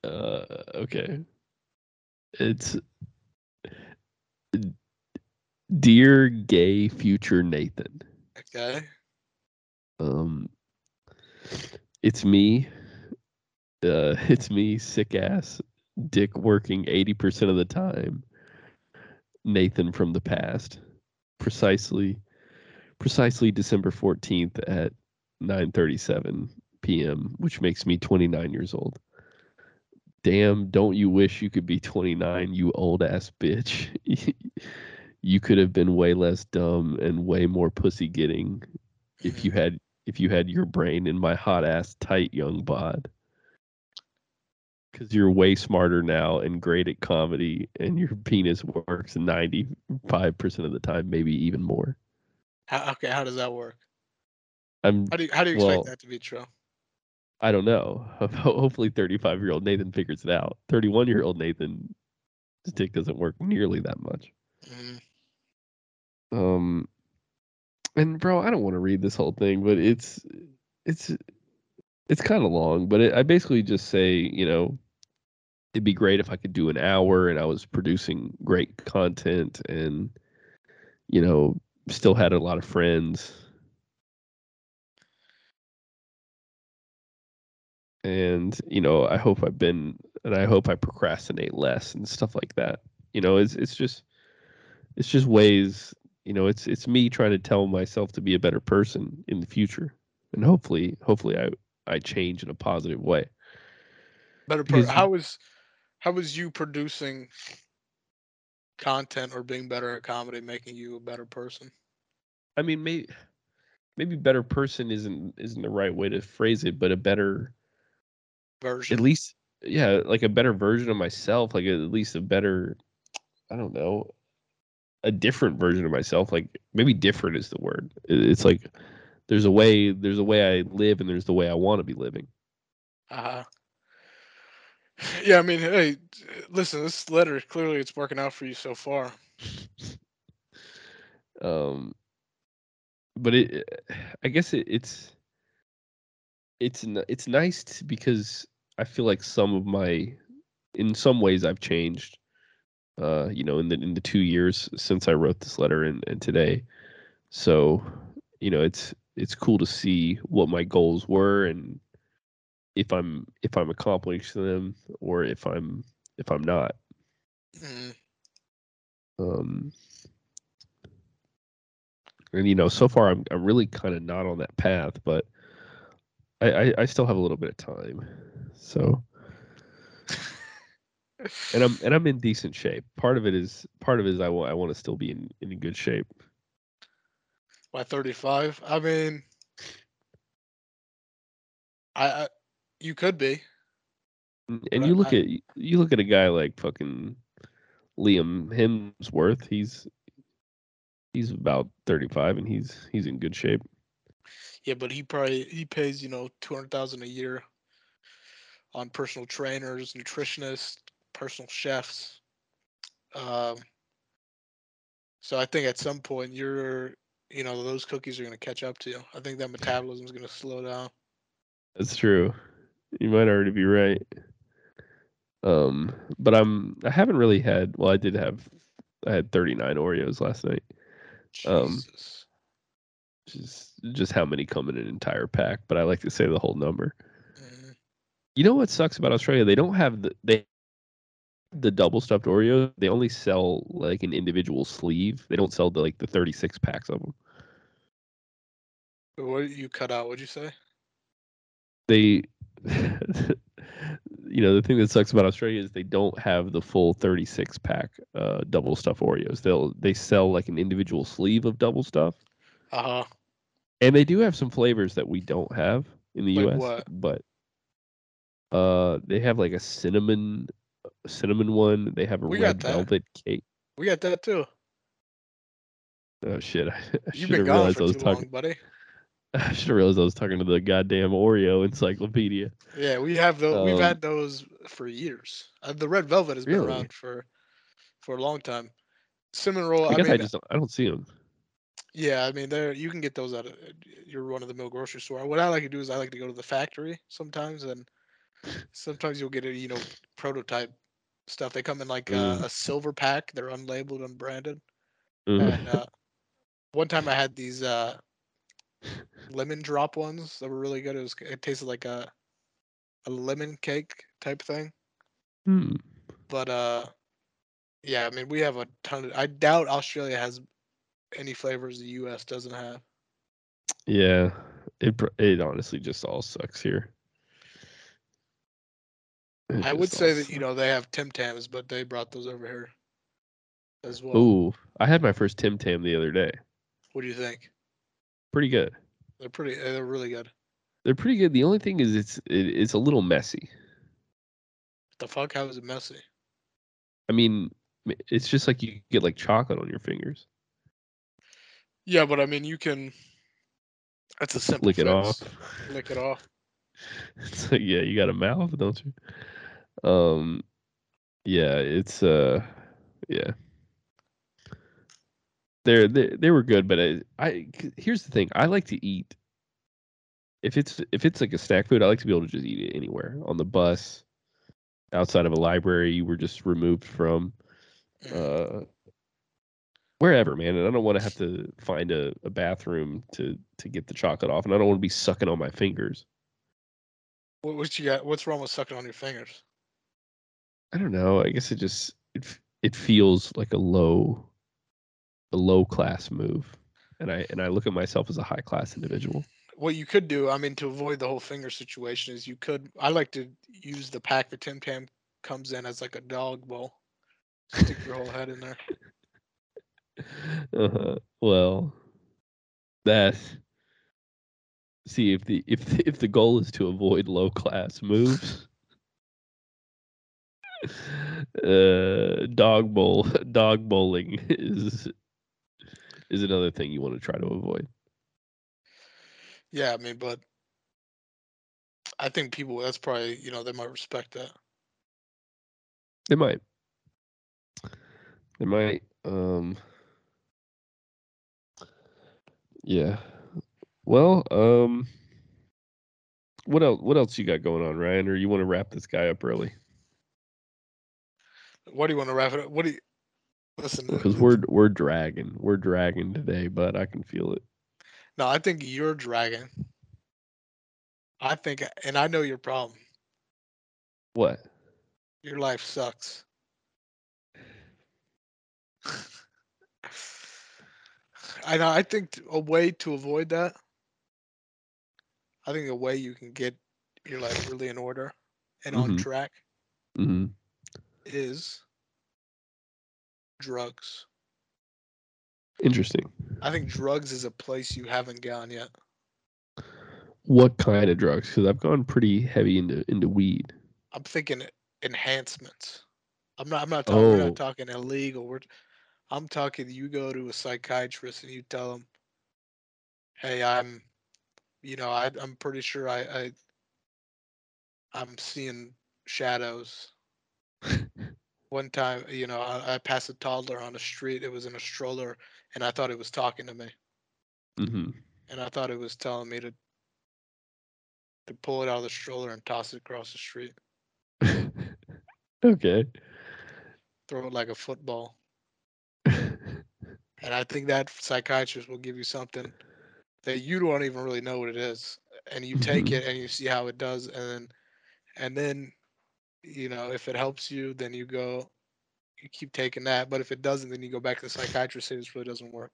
Uh, okay. It's dear gay future Nathan. Okay. Um, it's me. Uh, it's me, sick ass, dick working eighty percent of the time. Nathan from the past, precisely, precisely December fourteenth at nine thirty-seven p.m., which makes me twenty-nine years old. Damn, don't you wish you could be 29, you old ass bitch? you could have been way less dumb and way more pussy getting if you had if you had your brain in my hot ass tight young bod. Cause you're way smarter now and great at comedy and your penis works 95% of the time, maybe even more. How, okay, how does that work? I'm How do you, how do you expect Well- that to be true? I don't know. Hopefully, 35 year old Nathan figures it out. 31 year old Nathan, his dick doesn't work nearly that much. Mhm. Um, and bro, I don't want to read this whole thing, but it's it's it's kind of long. But it, I basically just say, you know, it'd be great if I could do an hour and I was producing great content and, you know, still had a lot of friends. and you know i hope i've been and i hope i procrastinate less and stuff like that you know it's it's just it's just ways you know it's it's me trying to tell myself to be a better person in the future and hopefully hopefully i i change in a positive way Better. Per- Because- how is how is you producing content or being better at comedy making you a better person? i mean maybe maybe better person isn't isn't the right way to phrase it but a better Version. at least yeah like a better version of myself like at least a better i don't know a different version of myself like maybe different is the word it's like there's a way there's a way i live and there's the way i want to be living. Uh, yeah, I mean, hey, listen, this letter clearly it's working out for you so far. um but it i guess it, it's it's it's nice to, because i feel like some of my in some ways i've changed uh you know in the in the two years since i wrote this letter and and today. So you know it's it's cool to see what my goals were and if i'm if i'm accomplishing them or if i'm if i'm not. Mm, um and you know so far i'm, I'm really kind of not on that path but I, I i still have a little bit of time so. And i'm and i'm in decent shape. Part of it is part of it is i want i want to still be in in good shape By 35, I mean, I, I you could be. and you look I- at you look at a guy like fucking liam hemsworth he's he's about 35 and he's he's in good shape Yeah, but he probably he pays you know two hundred thousand a year on personal trainers, nutritionists, personal chefs. Um, so I think at some point you're you know those cookies are gonna catch up to you. I think that metabolism is gonna slow down. That's true. You might already be right. Um, but I'm I haven't really had well I did have I had 39 Oreos last night. Um, Jesus. Just just how many come in an entire pack, but I like to say the whole number. Mhm. You know what sucks about Australia? They don't have the they the double stuffed Oreo. They only sell like an individual sleeve. They don't sell the like the 36 packs of them. What you cut out? What'd you say? they you know the thing that sucks about australia is they don't have the full 36 pack uh double stuff oreos they'll they sell like an individual sleeve of double stuff Uh huh. and they do have some flavors that we don't have in the Like us what? but uh they have like a cinnamon cinnamon one they have a We red velvet cake We got that too. oh shit i, You've should have realized i was talking long, buddy. i should have realized i was talking to the goddamn oreo encyclopedia Yeah, we have those. We've Um, had those for years. Uh, the red velvet has been Really? around for for a long time. Cinnamon roll. i I, guess mean, i just don't, i don't see them yeah, I mean, there you can get those at a, your run of the mill grocery store. What I like to do is I like to go to the factory sometimes, and sometimes you'll get a you know prototype stuff. They come in like uh, Mm. a silver pack. They're unlabeled, unbranded. Mhm. And uh, one time I had these uh, lemon drop ones that were really good. It was it tasted like a a lemon cake type thing. Hmm. But uh, yeah, I mean we have a ton of. I doubt Australia has any flavors the U.S. doesn't have. Yeah, it it honestly just all sucks here. I would say that you know they have Tim Tams, but they brought those over here as well. Ooh, I had my first Tim Tam the other day. What do you think? Pretty good. They're pretty. Eh, they're really good. They're pretty good. The only thing is it's it, it's a little messy. What The fuck? How is it messy? I mean, it's just like you get like chocolate on your fingers. Yeah, but I mean, you can. That's a simple Lick it off. Lick it off. It's like, yeah, you got a mouth, don't you? Um, yeah, it's uh, yeah. They're they they were good, but I, I here's the thing: I like to eat. If it's if it's like a snack food, I like to be able to just eat it anywhere on the bus, outside of a library you were just removed from, uh, wherever, man. And I don't want to have to find a, a bathroom to to get the chocolate off, and I don't want to be sucking on my fingers. What, what you got? What's wrong with sucking on your fingers? I don't know. I guess it just it it feels like a low a low class move. And I and I look at myself as a high class individual. What you could do, I mean, to avoid the whole finger situation, is you could. I like to use the pack that Tim Tam comes in as like a dog bowl. Stick your whole head in there. Uh-huh. Well, that see if the if the, if the goal is to avoid low class moves, uh, dog bowl dog bowling is is another thing you want to try to avoid. Yeah, I mean, but I think people. That's probably you know they might respect that. They might. They might. Um. Yeah. Well. Um. What else? What else you got going on, Ryan? Or you want to wrap this guy up early? What do you want to wrap it up? What do you listen? Because we're we're dragging. We're dragging today, but I can feel it. No, I think you're dragging. I think, and I know your problem. What? Your life sucks. I know. I think a way to avoid that. I think a way you can get your life really in order and on Mhm. track hmm is drugs. Interesting. I think drugs is a place you haven't gone yet. What kind of drugs? Because I've gone pretty heavy into into weed. I'm thinking enhancements. I'm not. I'm not talking. We're Oh. not talking illegal. We're. I'm talking. You go to a psychiatrist and you tell them, "Hey, I'm, you know, I, I'm pretty sure I, I, I'm seeing shadows." One time, you know, I, I passed a toddler on the street. It was in a stroller, and I thought it was talking to me, hmm and I thought it was telling me to, to pull it out of the stroller and toss it across the street, okay. throw it like a football. And I think that psychiatrist will give you something that you don't even really know what it is. And you take Mhm. it and you see how it does and then and then you know, if it helps you, then you go you keep taking that. But if it doesn't, then you go back to the psychiatrist and say this really doesn't work.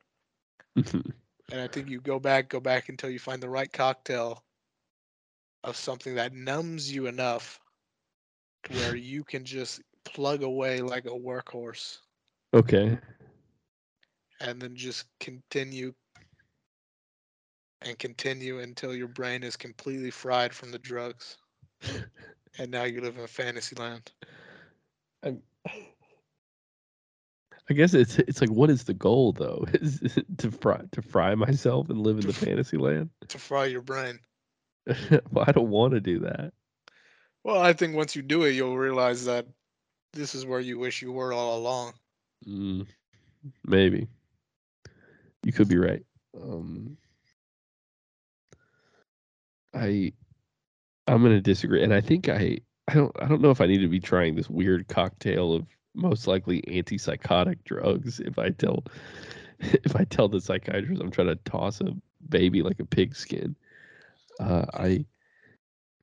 And I think you go back, go back until you find the right cocktail of something that numbs you enough where you can just plug away like a workhorse okay. and then just continue and continue until your brain is completely fried from the drugs. And now you live in a fantasy land. I I guess it's it's like what is the goal though? Is it to fry to fry myself and live in the fantasy land? to fry your brain. well, I don't want to do that. Well, I think once you do it, you'll realize that this is where you wish you were all along. Mm, maybe. You could be right. Um, I I'm gonna disagree, and I think I I don't I don't know if I need to be trying this weird cocktail of most likely antipsychotic drugs if I tell if I tell the psychiatrist I'm trying to toss a baby like a pigskin. Uh, I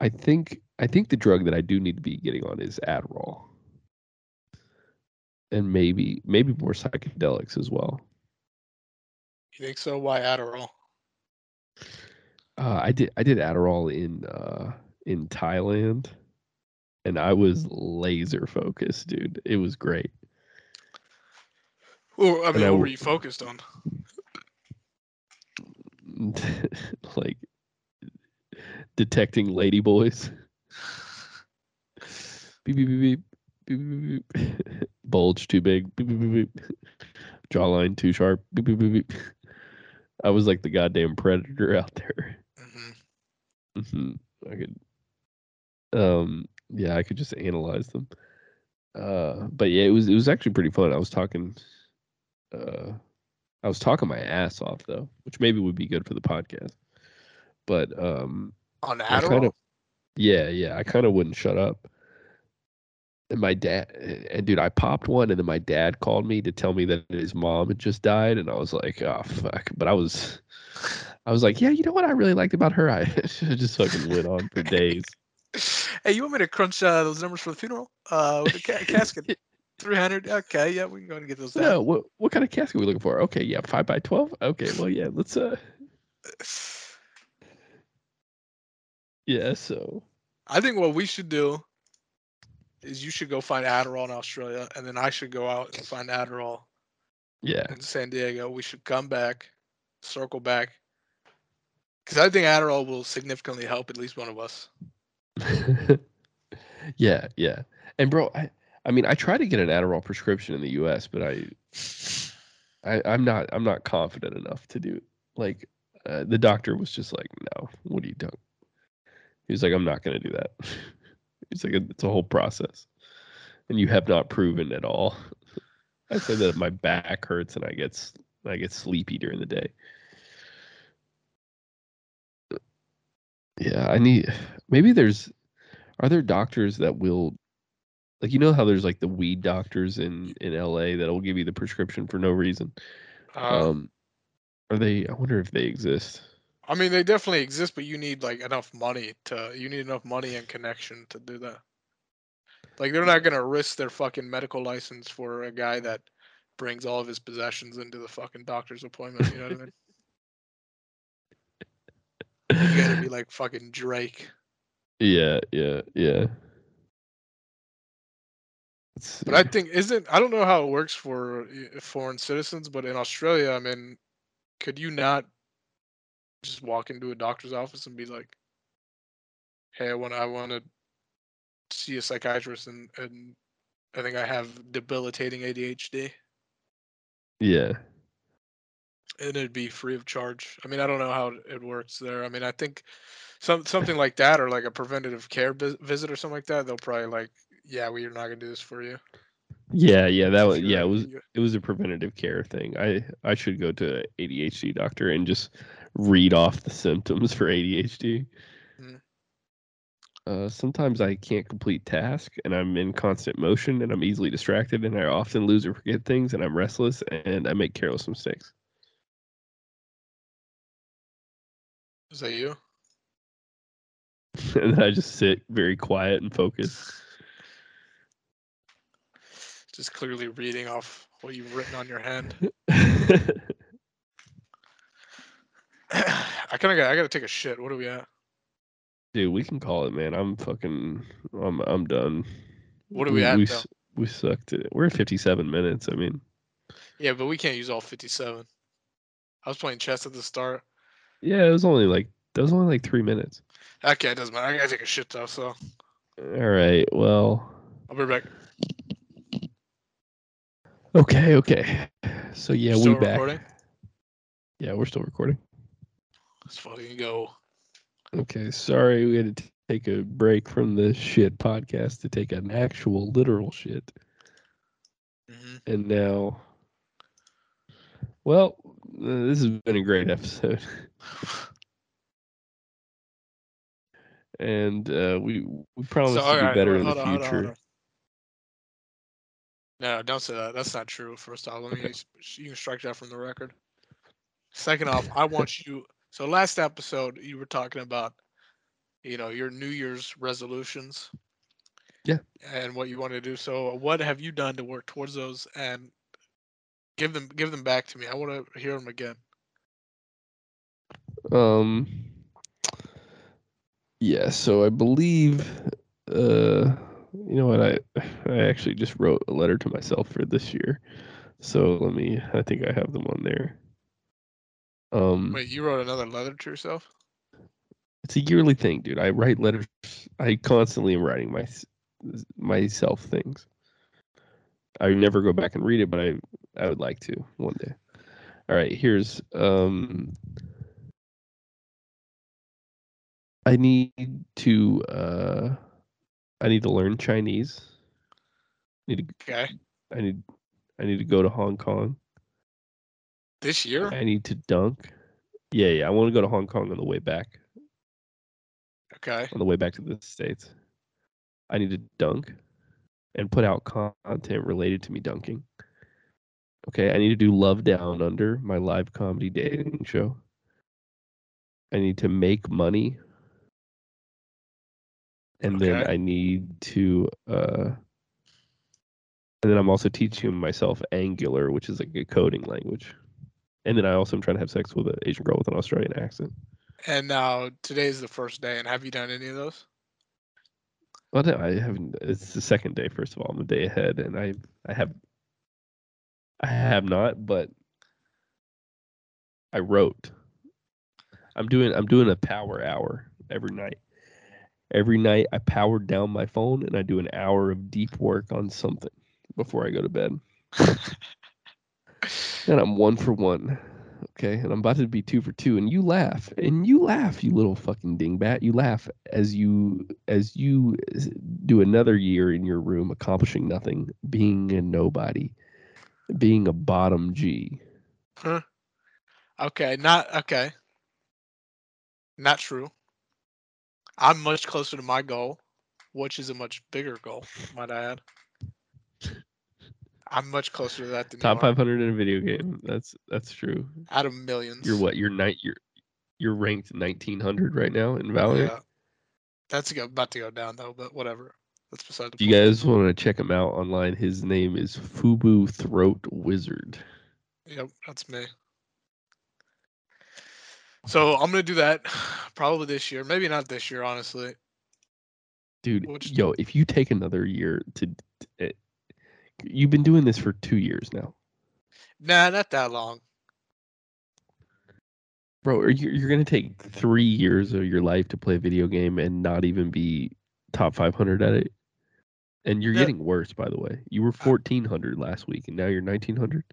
I think I think the drug that I do need to be getting on is Adderall, and maybe maybe more psychedelics as well. You think so? Why Adderall? Uh, I did I did Adderall in uh, in Thailand, and I was laser focused, dude. It was great. Well, I mean, I what were you focused on? like detecting ladyboys. Beep beep beep beep beep beep beep. beep. Bulge too big. Beep beep beep beep. Jawline too sharp. Beep beep beep beep. I was like the goddamn predator out there. hmm hmm I could, um, yeah, I could just analyze them. Uh, but yeah, it was it was actually pretty fun. I was talking, uh, I was talking my ass off though, which maybe would be good for the podcast. But um, On Adderall. kind of, yeah, yeah, I kind of wouldn't shut up. And my dad, and dude, I popped one, and then my dad called me to tell me that his mom had just died, and I was like, oh fuck. But I was, I was like, yeah, you know what I really liked about her? I just fucking went on for days. Hey, you want me to crunch uh, those numbers for the funeral? Uh, with the ca- casket, three hundred. Okay, yeah, we can go and get those down. No, what what kind of casket are we looking for? Okay, yeah, five by twelve. Okay, well, yeah, let's uh, yeah. So I think what we should do is you should go find Adderall in Australia, and then I should go out and find Adderall yeah, in San Diego. We should come back, circle back, because I think Adderall will significantly help at least one of us. yeah, yeah. And bro, I I mean, I try to get an Adderall prescription in the U.S., but I, I I'm not I'm not confident enough to do. Like, uh, the doctor was just like, "No, what are you doing?" He was like, "I'm not going to do that." He's like, "It's a whole process, and you have not proven at all." I said that my back hurts and I get I get sleepy during the day. Yeah, I need maybe there's are there doctors that will like you know how there's like the weed doctors in in LA that'll give you the prescription for no reason. Uh, Um are they I wonder if they exist. I mean, they definitely exist, but you need like enough money to. You need enough money and connection to do that. Like they're not gonna risk their fucking medical license for a guy that brings all of his possessions into the fucking doctor's appointment. You know what I mean? You gotta be like fucking Drake. Yeah, yeah, yeah. But I think isn't I don't know how it works for uh, foreign citizens, but in Australia, I mean, could you not just walk into a doctor's office and be like, "Hey, I want I want to see a psychiatrist, and and I think I have debilitating ADHD," yeah. And it'd be free of charge. I mean, I don't know how it works there. I mean, I think some something like that, or like a preventative care vis- visit or something like that, they'll probably like, "Yeah, we're not gonna do this for you." Yeah, yeah, that was yeah, it was it was a preventative care thing. I I should go to a ADHD doctor and just read off the symptoms for ADHD. Mm. Uh, sometimes I can't complete tasks and I'm in constant motion and I'm easily distracted and I often lose or forget things and I'm restless and I make careless mistakes. Is that you? and then I just sit very quiet and focused. Just clearly reading off what you've written on your hand. I kind of got. I got to take a shit. What are we at? Dude, we can call it, man. I'm fucking I'm I'm done. What are we at, We, though? we sucked it. We're at 57 minutes. I mean, Yeah, but we can't use all 57. I was playing chess at the start. Yeah, it was only like that was only like three minutes. Okay, it doesn't matter. I gotta take a shit though, so All right. Well, I'll be back. okay, okay. So yeah, Still we back. recording? Yeah, we're still recording. Let's fucking go. Okay, sorry we had to t- take a break from the shit podcast to take an actual literal shit, hmm and now, well, this has been a great episode, and uh, we we promise So, to do alright, better in on, the hold on, hold future. on. No, don't say that. That's not true. First off, let me. Okay. You can strike that from the record. Second off, I want you. So last episode, you were talking about, you know, your New Year's resolutions. Yeah. And what you want to do. So, what have you done to work towards those? And give them, give them back to me. I want to hear them again. Um. Yeah, so I believe uh You know what? I I actually just wrote a letter to myself for this year. So let me. I think I have them on there. Um, Wait, you wrote another letter to yourself? it's a yearly thing, dude. I write letters. I constantly am writing my myself things. I never go back and read it, but I I would like to one day. All right, here's um I need to uh I need to learn Chinese. Need to Okay. I need I need to go to Hong Kong. This year? I need to dunk. Yeah, yeah. I want to go to Hong Kong on the way back. Okay. On the way back to the States. I need to dunk and put out content related to me dunking. Okay, I need to do Love Down Under, my live comedy dating show. I need to make money. And then I need to uh and then I'm also teaching myself Angular, which is like a coding language. And then I also am trying to have sex with an Asian girl with an Australian accent. And now today's the first day, and have you done any of those? Well, no, I haven't. It's the second day. First of all, I'm a day ahead, and I I have I have not, but I wrote. I'm doing I'm doing a power hour every night. Every night I power down my phone and I do an hour of deep work on something before I go to bed. And I'm one for one. Okay. And I'm about to be two for two. And you laugh. And you laugh, you little fucking dingbat. You laugh as you as you do another year in your room accomplishing nothing, being a nobody, being a bottom G. Okay, not okay. Not true. I'm much closer to my goal, which is a much bigger goal, might I add. I'm much closer to that than Top you are. 500 in a video game. That's that's true. out of millions. You're what? You're night. You're you're ranked 1900 right now in Valorant. Yeah. That's about to go down though, but whatever. That's beside the If you point. guys want to check him out online, his name is Fubu Throat Wizard. Yep, that's me. So I'm gonna do that probably this year. Maybe not this year, honestly. Dude, Which- yo, if you take another year to, it, eh, you've been doing this for two years now, Nah, not that long. bro. Are you you're gonna take three years of your life to play a video game and not even be top 500 at it? And you're getting worse, by the way. You were 1400 last week, and now you're 1900.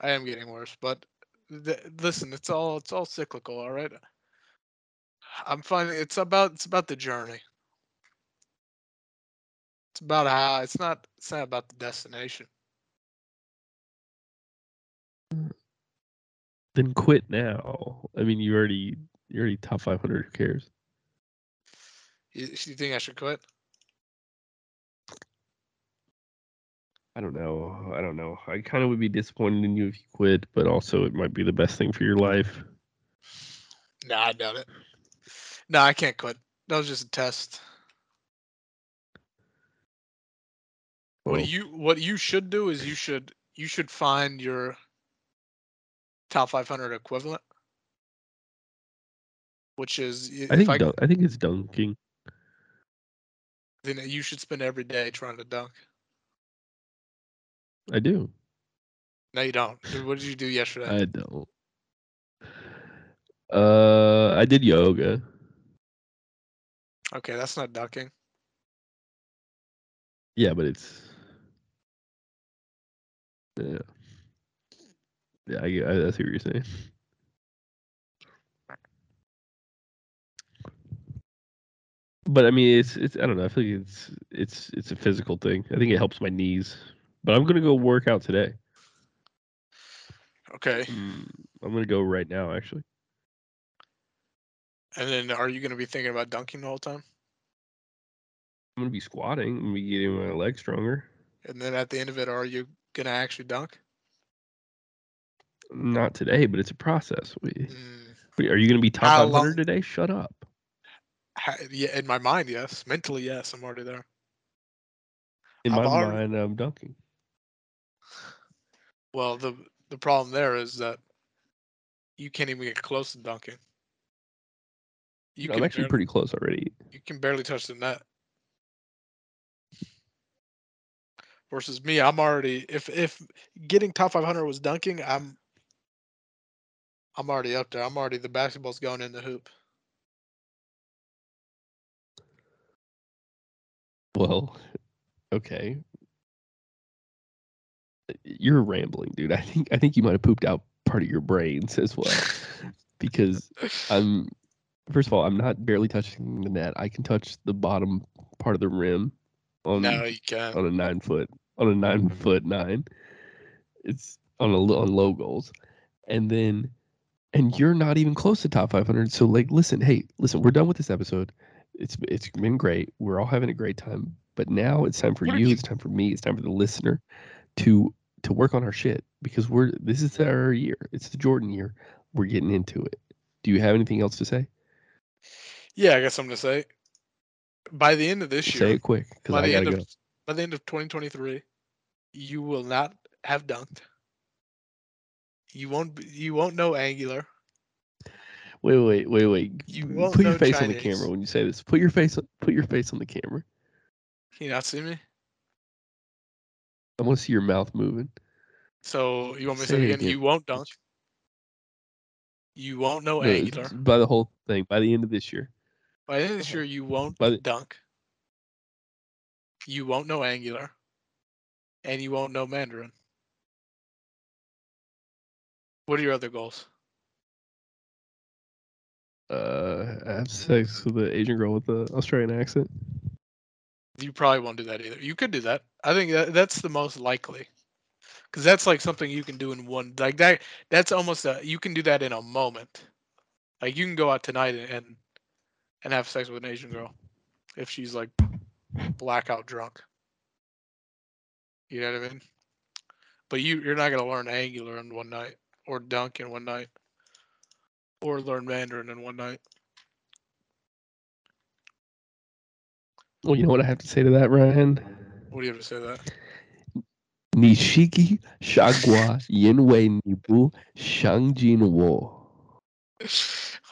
I am getting worse, but th- listen, it's all it's all cyclical, all right. I'm finding it's about it's about the journey. It's about how it's not it's not about the destination. Mm. Then quit now. I mean, you already you're already top 500. Who cares? You, you think I should quit? I don't know. I don't know. I kind of would be disappointed in you if you quit, but also it might be the best thing for your life. Nah, I doubt it. No, I can't quit. That was just a test. Well, What you what you should do is you should you should find your top 500 equivalent, which is I think I, dun- I think it's dunking. then you should spend every day trying to dunk. I do. No, you don't. What did you do yesterday? I don't. Uh, I did yoga. okay, that's not dunking. Yeah, but it's yeah. Yeah, I, I, see what you're saying. But I mean, it's it's I don't know. I feel like it's it's it's a physical thing. I think it helps my knees. But I'm gonna go work out today. Okay, Mm, I'm gonna go right now, actually. and then are you going to be thinking about dunking the whole time? I'm gonna be squatting. I'm gonna be getting my legs stronger. And then at the end of it, are you going to actually dunk? Not today, but it's a process. We, Mm, wait, are you gonna be top How 500 long- today? Shut up. ha- yeah, in my mind, yes. Mentally, yes. I'm already there. In I've my already- mind, I'm dunking. Well, the the problem there is that you can't even get close to dunking. You I'm can actually barely, pretty close already. you can barely touch the net. versus me. I'm already if if getting top 500 was dunking, I'm I'm already up there. I'm already the basketball's going in the hoop. Well, okay. You're rambling, dude. I think I think you might have pooped out part of your brains as well. because I'm first of all, I'm not barely touching the net. I can touch the bottom part of the rim on No, you can't. on a nine foot on a nine mm-hmm. foot nine. It's on a on low goals, and then and you're not even close to top 500. So like, listen, hey, listen, we're done with this episode. It's it's been great. We're all having a great time. But now it's time for you. you- It's time for me. It's time for the listener to to work on our shit because we're this is our year. It's the Jordan year. We're getting into it. Do you have anything else to say? Yeah, I guess I'm gonna say. By the end of this Say year, it quick because by I gotta end go. of by the end of 2023, you will not have dunked. You won't. You won't know angular. Wait, wait, wait, wait. You Put won't your know face on the camera when you say this. Put your face. on- Put your face on the camera. Can you not see me? I want to see your mouth moving. So you want me to Say say it again? again. You won't dunk. You won't know No, angular. by the whole thing. By the end of this year. By the end of this year, you won't By the- dunk. You won't know angular. And you won't know Mandarin. What are your other goals? Uh, have sex with the Asian girl with the Australian accent. You probably won't do that either. You could do that. I think that, that's the most likely. Because that's like something you can do in one like that. That's almost a you can do that in a moment. Like you can go out tonight and and, have sex with an Asian girl if she's like blackout drunk. You know what I mean? But you you're not gonna learn Angular in one night or Dunk in one night or learn Mandarin in one night. Well, you know what I have to say to that, Ryan? What do you have to say to that? Nishiki Shagwa Yinwei Nibu Shangjin Wo.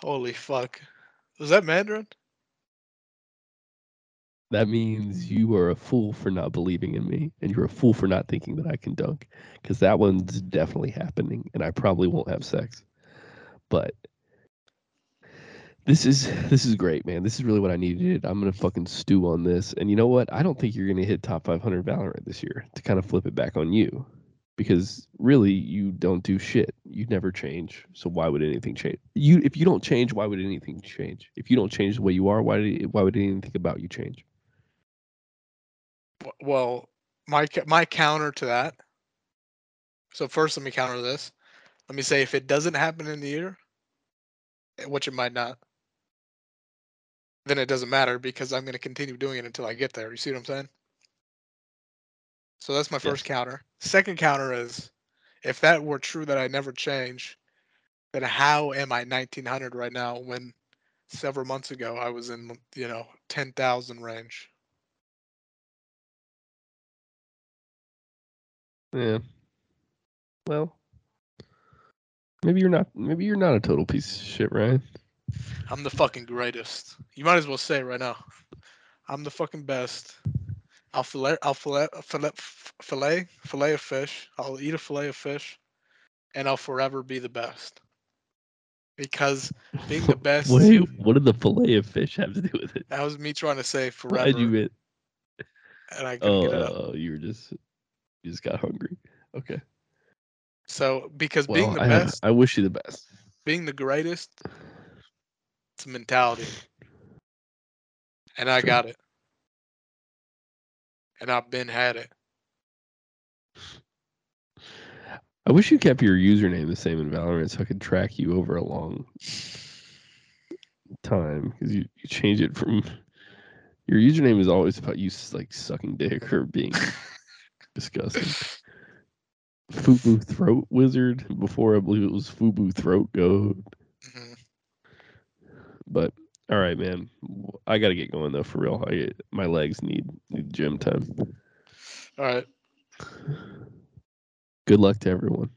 Holy fuck! Was that Mandarin? That means you are a fool for not believing in me, and you're a fool for not thinking that I can dunk, because that one's definitely happening, and I probably won't have sex. But this is this is great, man. This is really what I needed. I'm gonna fucking stew on this, and you know what? I don't think you're gonna hit top 500 Valorant this year. To kind of flip it back on you, because really you don't do shit. You never change, so why would anything change? You if you don't change, why would anything change? If you don't change the way you are, why did, why would anything about you change? Well, my my counter to that. So first, let me counter this. Let me say if it doesn't happen in the year, which it might not, then it doesn't matter because I'm going to continue doing it until I get there. You see what I'm saying? So that's my first counter. Second counter is if that were true that I never change, then how am I 1900 right now when several months ago I was in, you know, 10,000 range? Yeah. Well, maybe you're not. Maybe you're not a total piece of shit, Ryan. I'm the fucking greatest. You might as well say it right now. I'm the fucking best. I'll fillet, I'll fillet, fillet, fillet, fillet of fish. I'll eat a fillet of fish, and I'll forever be the best. Because being the best, Wait, what did the fillet of fish have to do with it? that was me trying to say forever, Why'd you get? and I couldn't Oh, get it up. oh, you were just, you just got hungry. Okay. So because Well, being the I, best, I wish you the best. being the greatest, it's mentality, and I got it, and I've been had it. I wish you kept your username the same in Valorant so I could track you over a long time because you, you change it from your username is always about you like sucking dick or being disgusting. Fubu Throat Wizard. Before I believe it was Fubu Throat Goat. Mhm. But all right, man. I got to get going though for real. I my legs need need gym time. All right. Good luck to everyone.